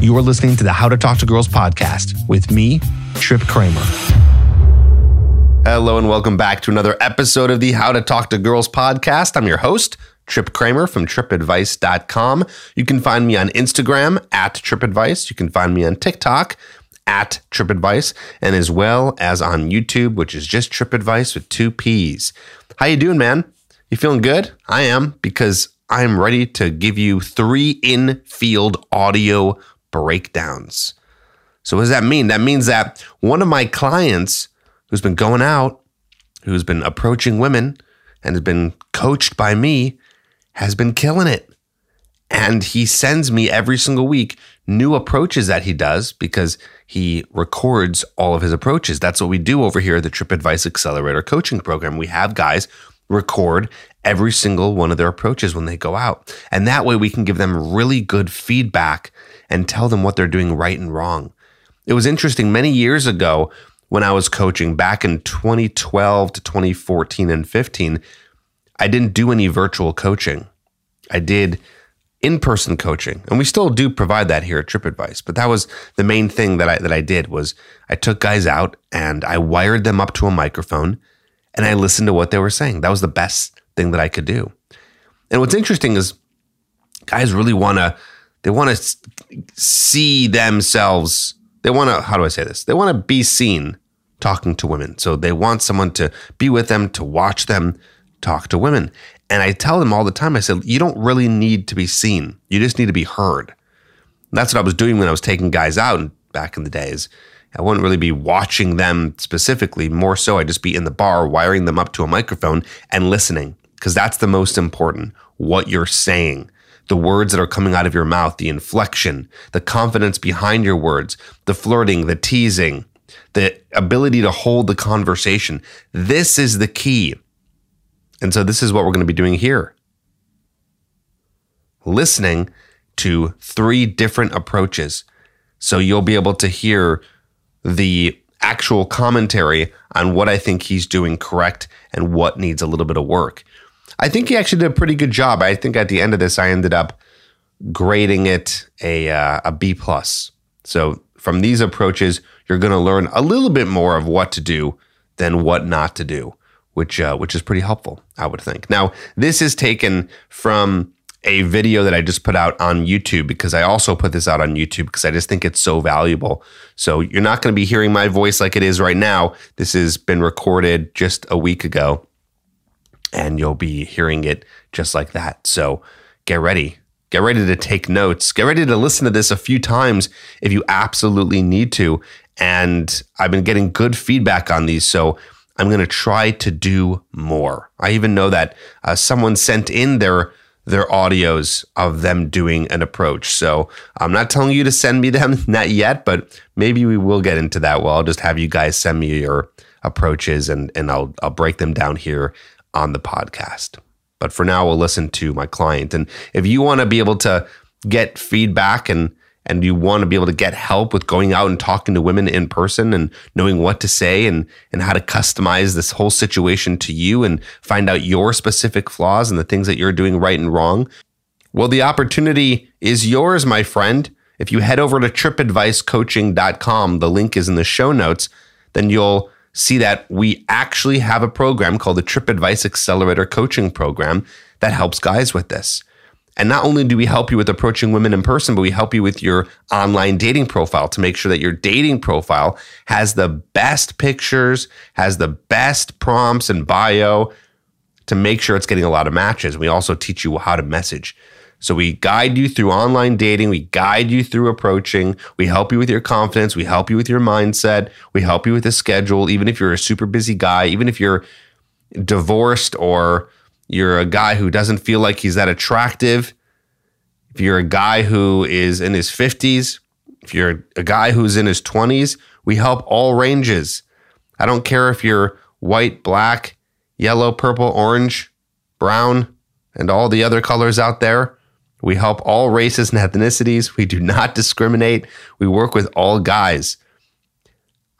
You are listening to the How to Talk to Girls podcast with me, Tripp Kramer. Hello, and welcome back to another episode of the How to Talk to Girls podcast. I'm your host, Tripp Kramer from trippadvice.com. You can find me on Instagram at trippadvice. You can find me on TikTok at trippadvice and as well as on YouTube, which is just trippadvice with two P's. How you doing, man? You feeling good? I am because I'm ready to give you three in-field audio breakdowns. So what does that mean? That means that one of my clients who's been going out, who's been approaching women and has been coached by me, has been killing it. And he sends me every single week new approaches that he does because he records all of his approaches. That's what we do over here at the Tripp Advice Accelerator coaching program. We have guys record every single one of their approaches when they go out. And that way we can give them really good feedback and tell them what they're doing right and wrong. It was interesting many years ago when I was coaching back in 2012 to 2014 and 15, I didn't do any virtual coaching. I did in-person coaching. And we still do provide that here at TrippAdvice, but that was the main thing that I that I did was I took guys out and I wired them up to a microphone and I listened to what they were saying. That was the best thing that I could do. And what's interesting is guys really want to they want to see themselves they want to how do i say this? They want to be seen talking to women. So they want someone to be with them to watch them talk to women. And i tell them all the time i said you don't really need to be seen. You just need to be heard. And that's what i was doing when i was taking guys out back in the days. I wouldn't really be watching them specifically. More so i'd just be in the bar wiring them up to a microphone and listening because that's the most important what you're saying the words that are coming out of your mouth, the inflection, the confidence behind your words, the flirting, the teasing, the ability to hold the conversation. This is the key. And so, this is what we're going to be doing here listening to three different approaches. So, you'll be able to hear the actual commentary on what I think he's doing correct and what needs a little bit of work. I think he actually did a pretty good job. I think at the end of this, I ended up grading it a uh, a B plus. So from these approaches, you're going to learn a little bit more of what to do than what not to do, which uh, which is pretty helpful, I would think. Now, this is taken from a video that I just put out on YouTube because I also put this out on YouTube because I just think it's so valuable. So you're not going to be hearing my voice like it is right now. This has been recorded just a week ago and you'll be hearing it just like that. So get ready. Get ready to take notes. Get ready to listen to this a few times if you absolutely need to. And I've been getting good feedback on these. So I'm going to try to do more. I even know that uh, someone sent in their their audios of them doing an approach. So I'm not telling you to send me them, not yet, but maybe we will get into that. Well, I'll just have you guys send me your approaches and and I'll I'll break them down here on the podcast. But for now, we'll listen to my client. And if you want to be able to get feedback and and you want to be able to get help with going out and talking to women in person and knowing what to say and and how to customize this whole situation to you and find out your specific flaws and the things that you're doing right and wrong, well, the opportunity is yours, my friend. If you head over to trippadvicecoaching.com, the link is in the show notes, then you'll see that we actually have a program called the Tripp Advice Accelerator Coaching Program that helps guys with this. And not only do we help you with approaching women in person, but we help you with your online dating profile to make sure that your dating profile has the best pictures, has the best prompts and bio to make sure it's getting a lot of matches. We also teach you how to message. So we guide you through online dating, we guide you through approaching, we help you with your confidence, we help you with your mindset, we help you with the schedule, even if you're a super busy guy, even if you're divorced or you're a guy who doesn't feel like he's that attractive, if you're a guy who is in his 50s, if you're a guy who's in his 20s, we help all ranges. I don't care if you're white, black, yellow, purple, orange, brown, and all the other colors out there. We help all races and ethnicities. We do not discriminate. We work with all guys.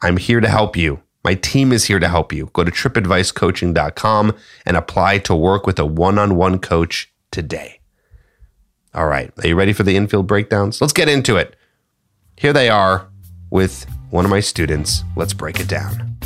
I'm here to help you. My team is here to help you. Go to trippadvicecoaching.com and apply to work with a one on one coach today. All right. Are you ready for the infield breakdowns? Let's get into it. here they are with one of my students. Let's break it down.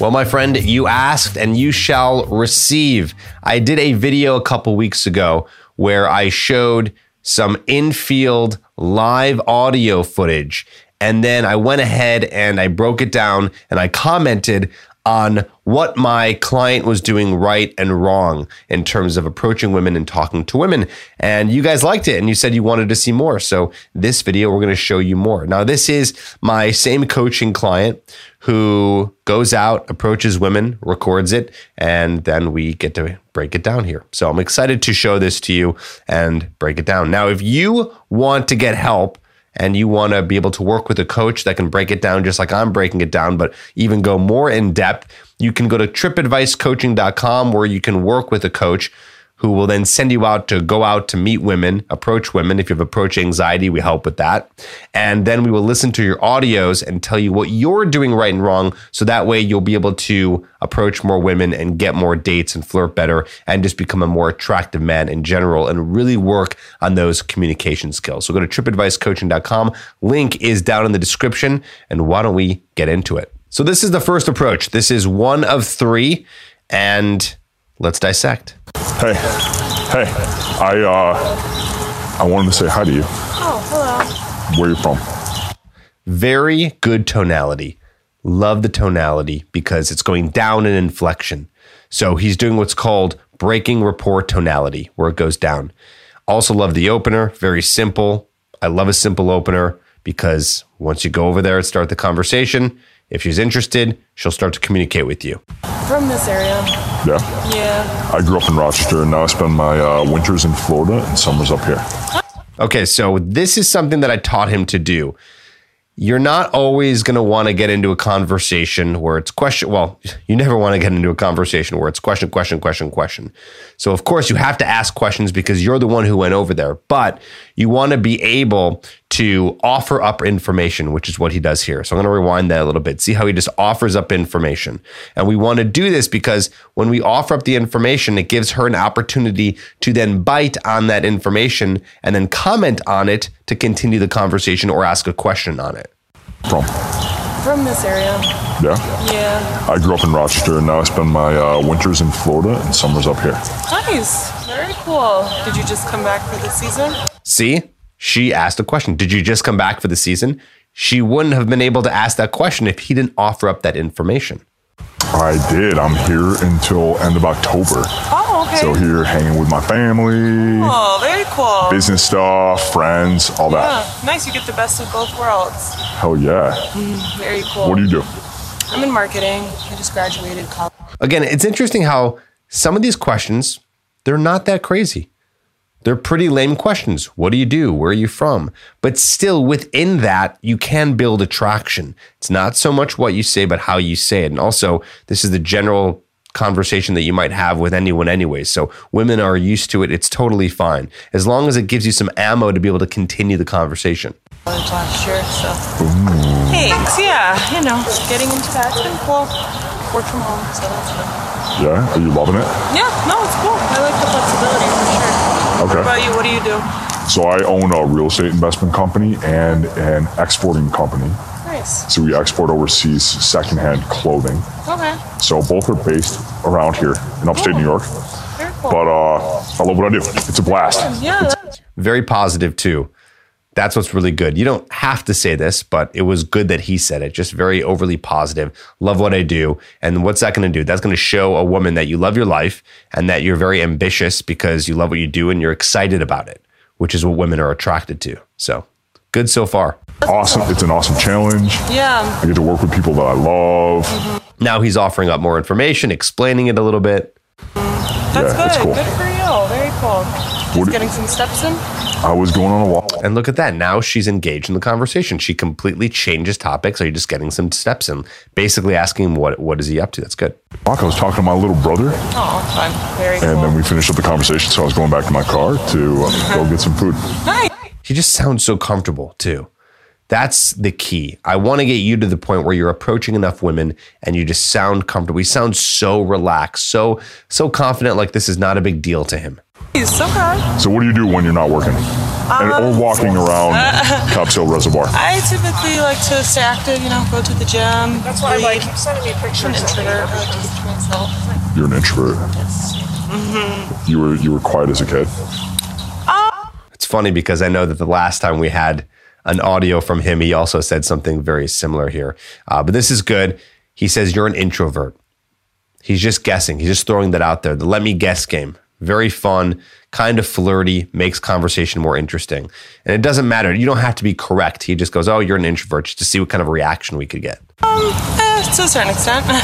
Well, my friend, you asked and you shall receive. I did a video a couple weeks ago where I showed some infield live audio footage. And then I went ahead and I broke it down and I commented on what my client was doing right and wrong in terms of approaching women and talking to women. And you guys liked it and you said you wanted to see more. So, this video, we're going to show you more. Now, this is my same coaching client who goes out, approaches women, records it, and then we get to break it down here. So, I'm excited to show this to you and break it down. Now, if you want to get help, and you want to be able to work with a coach that can break it down just like I'm breaking it down, but even go more in depth, you can go to trippadvicecoaching.com where you can work with a coach who will then send you out to go out to meet women, approach women. If you have approach anxiety, we help with that. And then we will listen to your audios and tell you what you're doing right and wrong. So that way you'll be able to approach more women and get more dates and flirt better and just become a more attractive man in general and really work on those communication skills. So go to trippadvicecoaching.com. Link is down in the description. And why don't we get into it? So this is the first approach. This is one of three. And let's dissect. Hey, hey, I uh, I wanted to say hi to you. Oh, hello. Where are you from? Very good tonality. Love the tonality because it's going down in inflection. So he's doing what's called breaking rapport tonality, where it goes down. Also, love the opener. Very simple. I love a simple opener because once you go over there and start the conversation, if she's interested, she'll start to communicate with you. From this area. Yeah. Yeah. I grew up in Rochester and now I spend my uh, winters in Florida and summers up here. Okay, so this is something that I taught him to do. You're not always going to want to get into a conversation where it's question. Well, you never want to get into a conversation where it's question, question, question, question. So, of course, you have to ask questions because you're the one who went over there. But you want to be able to offer up information, which is what he does here. So, I'm going to rewind that a little bit. See how he just offers up information. And we want to do this because when we offer up the information, it gives her an opportunity to then bite on that information and then comment on it to continue the conversation or ask a question on it. From? From this area. Yeah. Yeah. I grew up in Rochester and now I spend my uh, winters in Florida and summers up here. Nice. Very cool. Did you just come back for the season? See, she asked a question. Did you just come back for the season? She wouldn't have been able to ask that question if he didn't offer up that information. I did. I'm here until end of October. Oh, okay. So here hanging with my family, oh, very cool. business stuff, friends, all that. Yeah. Nice. You get the best of both worlds. Hell yeah. Mm, very cool. What do you do? I'm in marketing. I just graduated college. Again, it's interesting how some of these questions, they're not that crazy. They're pretty lame questions. What do you do? Where are you from? But still, within that, you can build attraction. It's not so much what you say, but how you say it. And also, this is the general conversation that you might have with anyone anyway. So women are used to it. It's totally fine. As long as it gives you some ammo to be able to continue the conversation. College last year, so. Thanks. Yeah. You know, getting into that. It's been cool. Work from home, so that's fun. Yeah. Are you loving it? Yeah. No, it's cool. I like the flexibility for sure. What Okay. about you? What do you do? So I own a real estate investment company and an exporting company. Nice. So we export overseas secondhand clothing. Okay. So both are based around here in upstate New York. Very cool. But uh, I love what I do. It's a blast. yeah. That's, Very positive, too. That's what's really good. You don't have to say this, but it was good that he said it. Just very overly positive. Love what I do. And what's that going to do? That's going to show a woman that you love your life and that you're very ambitious because you love what you do and you're excited about it, which is what women are attracted to. So good so far. Awesome. It's an awesome challenge. yeah. I get to work with people that I love. Mm-hmm. Now he's offering up more information, explaining it a little bit. That's Yeah, good. cool. Good for you. Very cool. Just What getting some steps in. I was going on a walk. And look at that. Now she's engaged in the conversation. She completely changes topics. Are you just getting some steps in? Basically asking him what what is he up to? That's good. I was talking to my little brother, Oh, fun. Very and cool. then we finished up the conversation. So I was going back to my car to uh, go get some food. nice. He just sounds so comfortable too. That's the key. I want to get you to the point where you're approaching enough women and you just sound comfortable. You sound so relaxed, so so confident like this is not a big deal to him. Nice. Okay. So what do you do when you're not working? and, or walking around Cobbs Hill Reservoir? I typically like to stay active, you know, go to the gym. That's why I like keep sending me pictures. An introvert. I like to keep to myself. You're an introvert. Yes. Mm-hmm. You were you were quiet as a kid. It's funny because I know that the last time we had an audio from him, he also said something very similar here. Uh, but this is good. He says, You're an introvert. He's just guessing. He's just throwing that out there. The let me guess game. Very fun, kind of flirty, makes conversation more interesting. And it doesn't matter. You don't have to be correct. He just goes, Oh, you're an introvert, just to see what kind of reaction we could get. Um, eh, to a certain extent.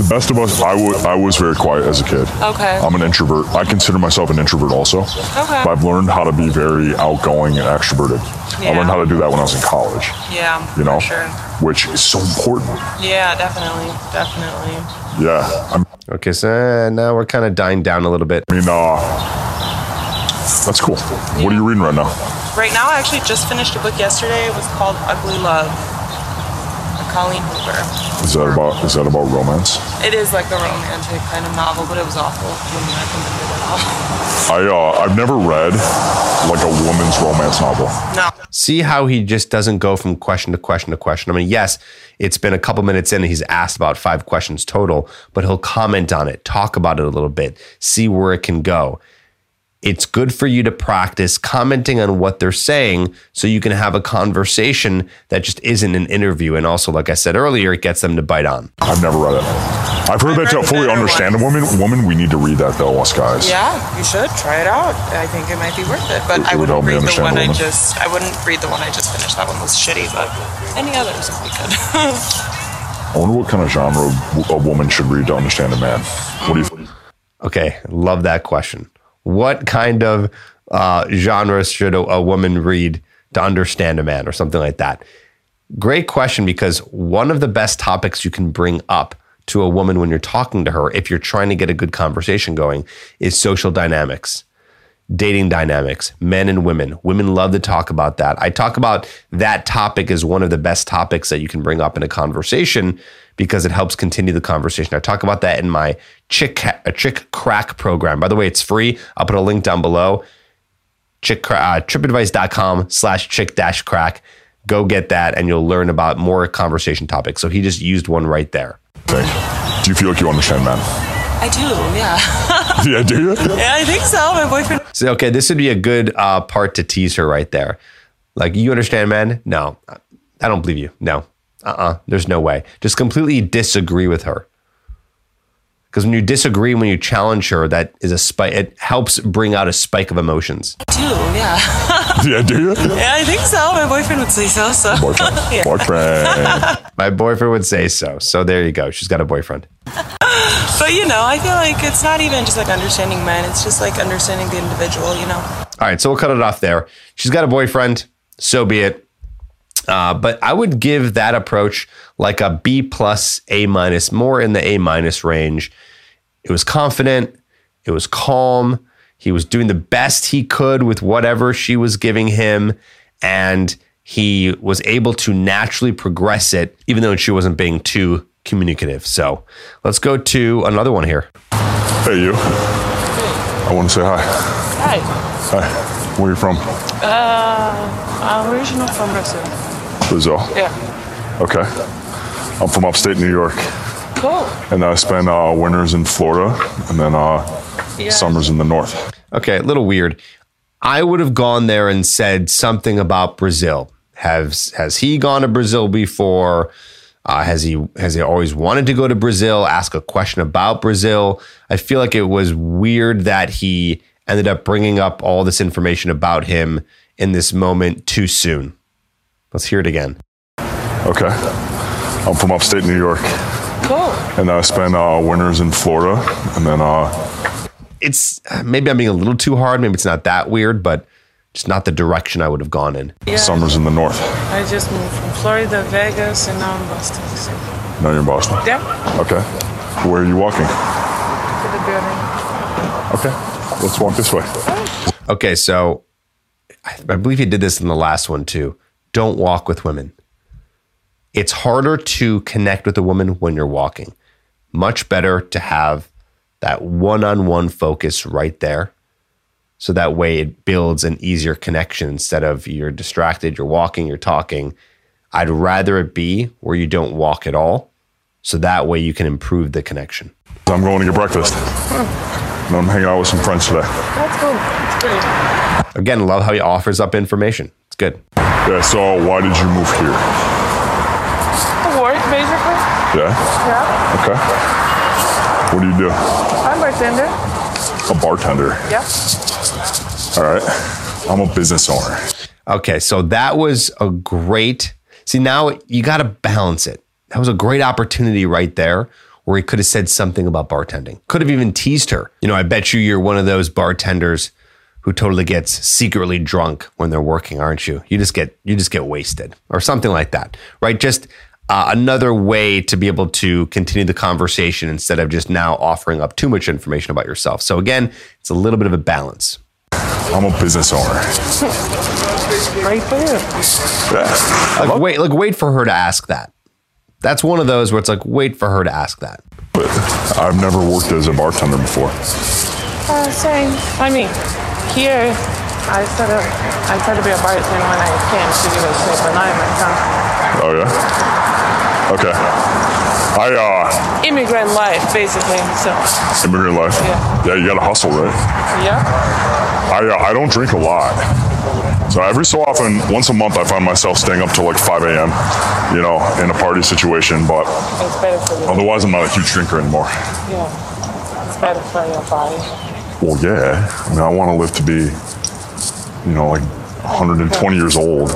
The best of us, I wa- I was very quiet as a kid. okay. I'm an introvert. I consider myself an introvert also. Okay. But I've learned how to be very outgoing and extroverted. Yeah. I learned how to do that when I was in college, yeah. you know, For sure. which is so important. Yeah, definitely, definitely. Yeah. I'm- Okay, so uh, now we're kind of dying down a little bit. I mean, uh, that's cool. What are you reading right now? Right now, I actually just finished a book yesterday. It was called Ugly Love. by Colleen Hoover. Is that about is that about romance? It is like a romantic kind of novel, but it was awful. Wouldn't recommend it at all. I uh, I've never read like a woman's romance novel. No. See how he just doesn't go from question to question to question. I mean, yes, it's been a couple minutes in and he's asked about five questions total, but he'll comment on it, talk about it a little bit, see where it can go. It's good for you to practice commenting on what they're saying so you can have a conversation that just isn't an interview. And also, like I said earlier, it gets them to bite on. I've never read it. I've heard I've that to read fully better understand ones. a woman. Woman, we need to read that though, us guys. Yeah, you should try it out. I think it might be worth it. But It I would wouldn't help me read the one I just. I wouldn't read the one I just finished. That one was shitty, but any others would be good. I wonder what kind of genre a woman should read to understand a man. What do you? Mm. Think? Okay, love that question. What kind of uh, genres should a, a woman read to understand a man, or something like that? Great question because one of the best topics you can bring up to a woman when you're talking to her, if you're trying to get a good conversation going, is social dynamics dating dynamics, men and women. Women love to talk about that. I talk about that topic as one of the best topics that you can bring up in a conversation because it helps continue the conversation. I talk about that in my chick a chick crack program. By the way, it's free. I'll put a link down below. Chick uh, trippadvice.com slash chick dash crack. Go get that and you'll learn about more conversation topics. So he just used one right there. Do you feel like you understand men? I do, yeah. yeah, do you? yeah, I think so. My boyfriend. So, okay, this would be a good uh, part to tease her right there. Like, you understand, man? No, I don't believe you. No, uh uh There's no way. Just completely disagree with her. Because when you disagree, when you challenge her, that is a spike. It helps bring out a spike of emotions. I do, yeah. Yeah, do you? yeah, I think so. My boyfriend would say so. So. Boyfriend. Yeah. Boyfriend. My boyfriend would say so. So there you go. She's got a boyfriend. But you know, I feel like it's not even just like understanding men. It's just like understanding the individual. You know. All right, so we'll cut it off there. She's got a boyfriend, so be it. Uh, but I would give that approach like a B plus, A minus, more in the A minus range. It was confident, it was calm. He was doing the best he could with whatever she was giving him, and he was able to naturally progress it, even though she wasn't being too communicative. So let's go to another one here. hey, you. I want to say hi. Hi. Hi. Where are you from? Uh, I'm original from Brazil. Brazil. Yeah. Okay. I'm from upstate New York, Cool. and I spend uh, winters in Florida, and then uh, Yeah. summers in the north. Okay, a little weird. I would have gone there and said something about Brazil. Has has he gone to Brazil before? Uh, has he has he always wanted to go to Brazil? Ask a question about Brazil. I feel like it was weird that he ended up bringing up all this information about him in this moment too soon. Let's hear it again. Okay. I'm from upstate New York, Cool. and I spend uh, winters in Florida, and then uh, It's maybe I'm being a little too hard. Maybe it's not that weird, but just not the direction I would have gone in. Yeah. summers in the north. I just moved from Florida, Vegas, and now I'm Boston. So. Now you're in Boston. Yeah. Okay. Where are you walking? To the building. Okay. Let's walk this way. Okay, so I, I believe he did this in the last one too. Don't walk with women. It's harder to connect with a woman when you're walking. Much better to have that one on one focus right there So that way it builds an easier connection instead of you're distracted, you're walking, you're talking. I'd rather it be where you don't walk at all. So that way you can improve the connection. I'm going to get breakfast. And I'm hanging out with some friends today. That's cool. It's great. Again, love how he offers up information. It's good. Yeah, so why did you move here? The work, basically. Yeah? Yeah. Okay. What do you do? I'm a bartender. A bartender. Yeah. All right. I'm a business owner. Okay, so that was a great. See, now you got to balance it. That was a great opportunity right there where he could have said something about bartending. Could have even teased her. You know, I bet you you're one of those bartenders who totally gets secretly drunk when they're working, aren't you? You just get you just get wasted or something like that. Right? Just uh, another way to be able to continue the conversation instead of just now offering up too much information about yourself. So again, it's a little bit of a balance. I'm a business owner. Right there. Yeah. Like wait, like wait for her to ask that. That's one of those where it's like wait for her to ask that. But I've never worked as a bartender before. Uh, same. I mean, here, I sort of, I try to be a bartender when I can to give a shit, but not in my town. Oh, yeah? Okay. I, uh, Immigrant life, basically. So, immigrant life. Yeah. Yeah, you gotta hustle, right? yeah. I, uh, I don't drink a lot. So every so often, once a month, I find myself staying up till like 5 a.m., you know, in a party situation. But It's better for you. otherwise, I'm not a huge drinker anymore. Yeah. It's better for your body. Well, yeah. I mean, I want to live to be, you know, like 120 years old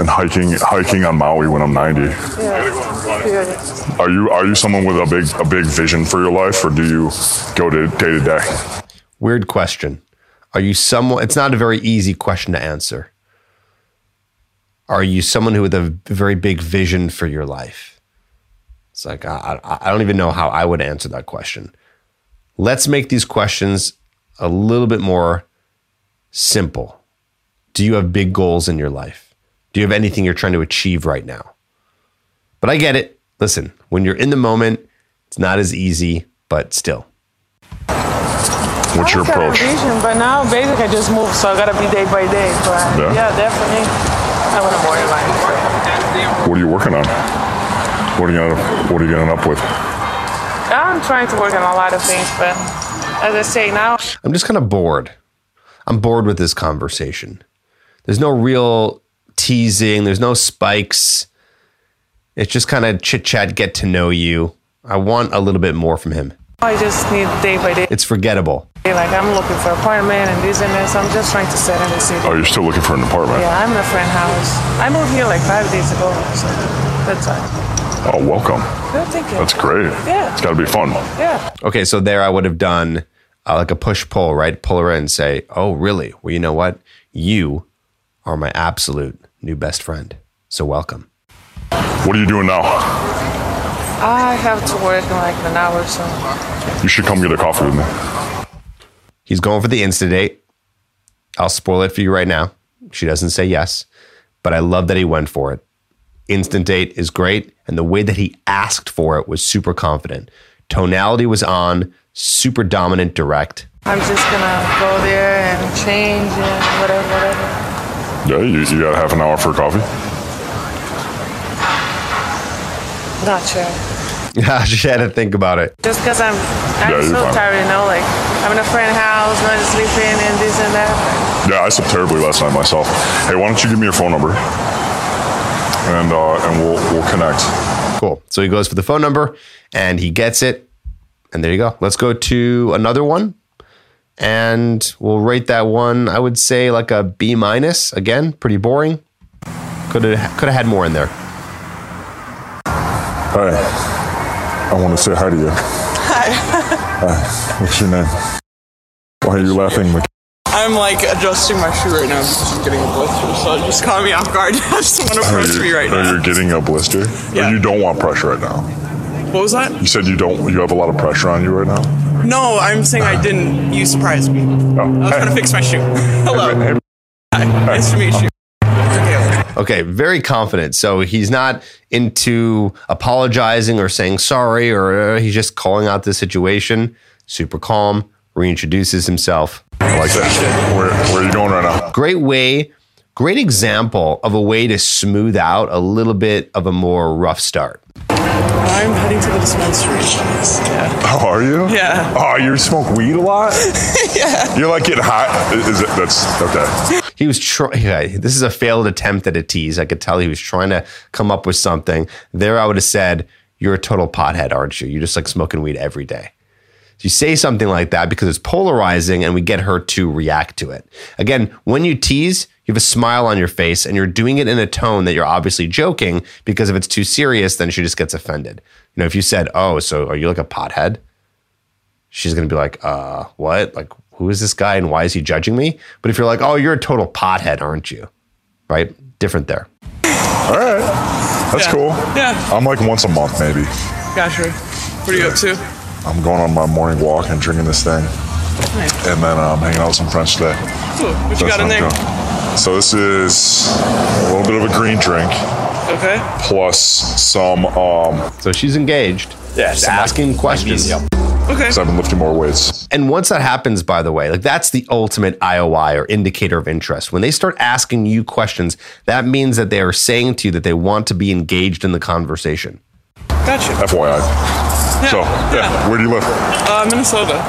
and hiking hiking on Maui when I'm 90. Yeah. Are you are you someone with a big a big vision for your life, or do you go to day to day? Weird question. Are you someone? It's not a very easy question to answer. Are you someone who with a very big vision for your life? It's like I, I I don't even know how I would answer that question. Let's make these questions a little bit more simple. Do you have big goals in your life? Do you have anything you're trying to achieve right now? But I get it. Listen, when you're in the moment, it's not as easy, but still. What's your I had a approach? vision, but now basically I just moved, so I gotta be day by day. But Yeah. yeah, definitely. I want a more life. What are you working on? What are you gonna What are you gonna up with? I'm trying to work on a lot of things, but as I say now, I'm just kind of bored. I'm bored with this conversation. There's no real teasing, there's no spikes. It's just kind of chit chat, get to know you. I want a little bit more from him. I just need day by day. It's forgettable. Like I'm looking for an apartment and this and this. I'm just trying to set in the city. Oh, you're still looking for an apartment? Yeah, I'm in a friend house. I moved here like five days ago, so that's fine. Oh, welcome. Good, thank you. That's great. Yeah. It's got to be fun. Yeah. Okay, so there I would have done uh, like a push pull, right? Pull her in and say, Oh, really? Well, you know what? You are my absolute new best friend. So welcome. What are you doing now? I have to work in like an hour or so. You should come get a coffee with me. He's going for the Insta date. I'll spoil it for you right now. She doesn't say yes, but I love that he went for it. Instant date is great. And the way that he asked for it was super confident. Tonality was on, super dominant, direct. I'm just gonna go there and change and whatever, whatever. Yeah, you, you got half an hour for coffee. Not sure. Yeah, just had to think about it. Just because I'm, I'm Yeah, so fine. tired, you know, like I'm in a friend house, not sleeping and this and that. Yeah, I slept terribly last night myself. Hey, why don't you give me your phone number, and uh, and we'll we'll connect. Cool. So he goes for the phone number and he gets it. And there you go. Let's go to another one. And we'll rate that one, I would say like a B minus. Again, pretty boring. Could have could have had more in there. Hi, I want to say hi to you. Hi. Hi. What's your name? Why are you laughing? Mc- I'm like adjusting my shoe right now because I'm getting a blister, so it just caught me off guard. I just want to approach me you're, right oh, now. you're getting a blister. Yeah. Or you don't want pressure right now. What was that? You said you don't. You have a lot of pressure on you right now. No, I'm saying I didn't. You surprised me. Oh, I was trying to fix my shoe. Hello. Hey, Hi. Nice to meet you. Okay. Okay, very confident. So he's not into apologizing or saying sorry, or uh, he's just calling out the situation. Super calm, reintroduces himself. I like that. Where, where are you going right now? Great way, great example of a way to smooth out a little bit of a more rough start. I'm heading to the dispensary. Yeah. Oh, are you? Yeah. Oh, you smoke weed a lot? yeah. You're like getting hot. Is it? That's okay. He was trying. Yeah, this is a failed attempt at a tease. I could tell he was trying to come up with something. There, I would have said, "You're a total pothead, aren't you? You're just like smoking weed every day." You say something like that because it's polarizing, and we get her to react to it. Again, when you tease, you have a smile on your face, and you're doing it in a tone that you're obviously joking. Because if it's too serious, then she just gets offended. You know, if you said, "Oh, so are you like a pothead?" she's going to be like, uh, what? Like, who is this guy and why is he judging me? But if you're like, oh, you're a total pothead, aren't you? Right? Different there. All right. That's Yeah. cool. Yeah. I'm like once a month, maybe. Gotcha. What are you up to? I'm going on my morning walk and drinking this thing. And then I'm hanging out with some friends today. Cool. What you That's got in there? I'm doing. So this is a little bit of a green drink Okay. plus some um So she's engaged. Yeah, some, like, asking questions. magnesium. Okay. 'cause I've been lifting more weights. And once that happens, by the way, like that's the ultimate IOI or indicator of interest. When they start asking you questions, that means that they are saying to you that they want to be engaged in the conversation. Gotcha. FYI. So yeah, where do you live? Uh, Minnesota.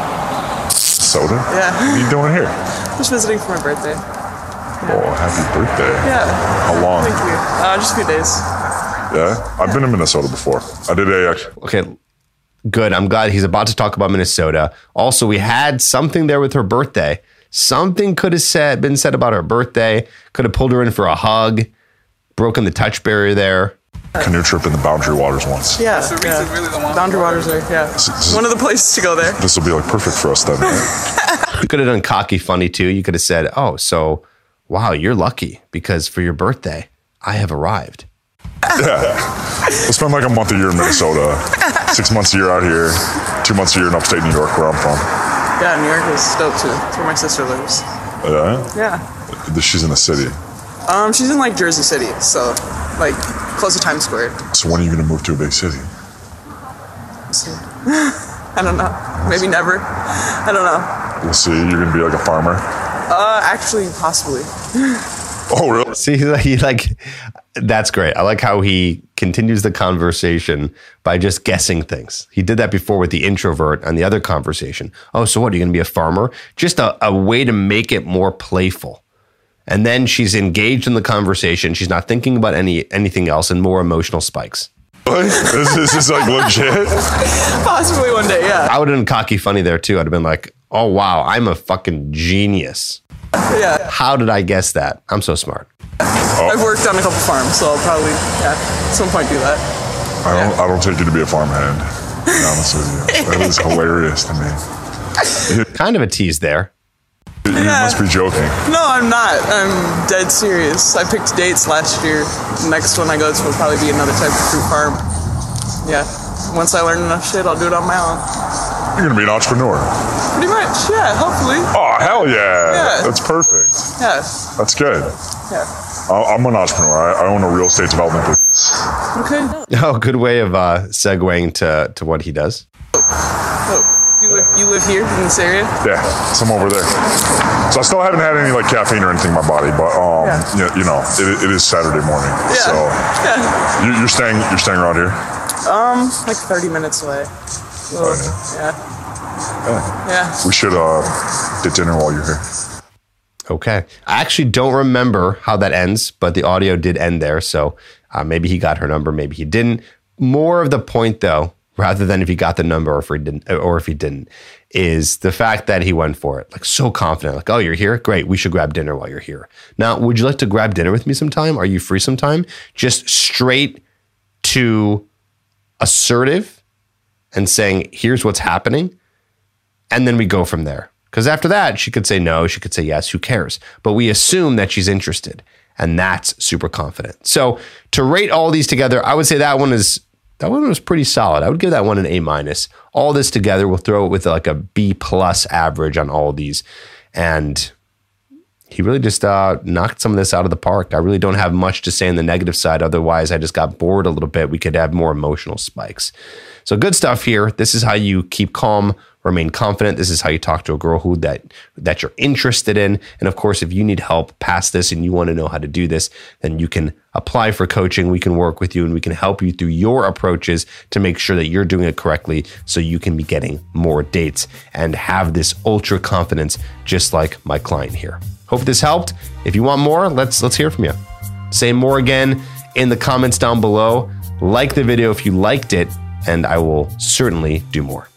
Soda? Yeah. What are you doing here? Just visiting for my birthday. Oh, happy birthday. Yeah. How long? Thank you. Uh, just a few days. Yeah, I've been in Minnesota before. I did a Okay, good. I'm glad he's about to talk about Minnesota. Also, we had something there with her birthday. Something could have said been said about her birthday. Could have pulled her in for a hug, broken the touch barrier there. canoe trip in the Boundary Waters once. Yeah. yeah. Boundary Waters are, yeah. is- One of the places to go there. This will be like perfect for us then. Right? You could have done cocky funny too. You could have said, "Oh, so wow, you're lucky because for your birthday, I have arrived." We'll spend like a month a year in Minnesota, six months a year out here, two months a year in upstate New York, where I'm from. Yeah, New York is dope too. It's where my sister lives. Yeah, Yeah. she's in the city. Um, she's in like Jersey City, so like close to Times Square. So when are you going to move to a big city? So, I don't know. Maybe never. I don't know. We'll see. You're going to be like a farmer. Uh, actually, possibly. Oh, really? See, he like that's great. I like how he continues the conversation by just guessing things. He did that before with the introvert on the other conversation. Oh, so what? Are you going to be a farmer? Just a, a way to make it more playful. And then she's engaged in the conversation. She's not thinking about any anything else and more emotional spikes. Really? This, this is like legit. Possibly one day. Yeah. I would have been cocky funny there too. I'd have been like, oh wow, I'm a fucking genius. Yeah. How did I guess that? I'm so smart. Oh. I've worked on a couple farms, so I'll probably yeah at some point do that. I don't. I don't take you to be a farmhand. To be honest with you, that is hilarious to me. Kind of a tease there. You must be joking. No, I'm not. I'm dead serious. I picked dates last year. The next one I go to will probably be another type of fruit farm. Yeah. Once I learn enough shit, I'll do it on my own. You're going to be an entrepreneur. Pretty much. Yeah. Hopefully. Oh hell yeah! Yeah. That's perfect. Yeah. That's good. Yeah. I- I'm an entrepreneur. I I own a real estate development business. Okay. Oh, good way of uh, segueing to, to what he does. Oh, you live, you live here in this area? Yeah, so I'm over there. So I still haven't had any like caffeine or anything in my body, but um, Yeah. you, you know, it, it is Saturday morning. Yeah. So Yeah. you, you're staying, you're staying around here. Um, like 30 minutes away. Well, Oh, yeah. Yeah. We should uh, get dinner while you're here. Okay. I actually don't remember how that ends, but the audio did end there. So uh, maybe he got her number, maybe he didn't. More of the point, though, rather than if he got the number or if he didn't, or if he didn't, is the fact that he went for it, like so confident, like, "Oh, you're here, great. We should grab dinner while you're here." Now, would you like to grab dinner with me sometime? Are you free sometime? Just straight to assertive and saying, "Here's what's happening," and then we go from there. Because after that, she could say no, she could say yes, who cares? But we assume that she's interested, and that's super confident. So to rate all these together, I would say that one is that one was pretty solid. I would give that one an A minus. All this together, we'll throw it with like a B plus average on all these, and he really just uh, knocked some of this out of the park. I really don't have much to say on the negative side. Otherwise, I just got bored a little bit. We could have more emotional spikes. So good stuff here. This is how you keep calm remain confident. This is how you talk to a girl who that that you're interested in. And of course, if you need help past this and you want to know how to do this, then you can apply for coaching. We can work with you and we can help you through your approaches to make sure that you're doing it correctly so you can be getting more dates and have this ultra confidence just like my client here. Hope this helped. If you want more, let's let's hear from you. Say more again in the comments down below. Like the video if you liked it, and I will certainly do more.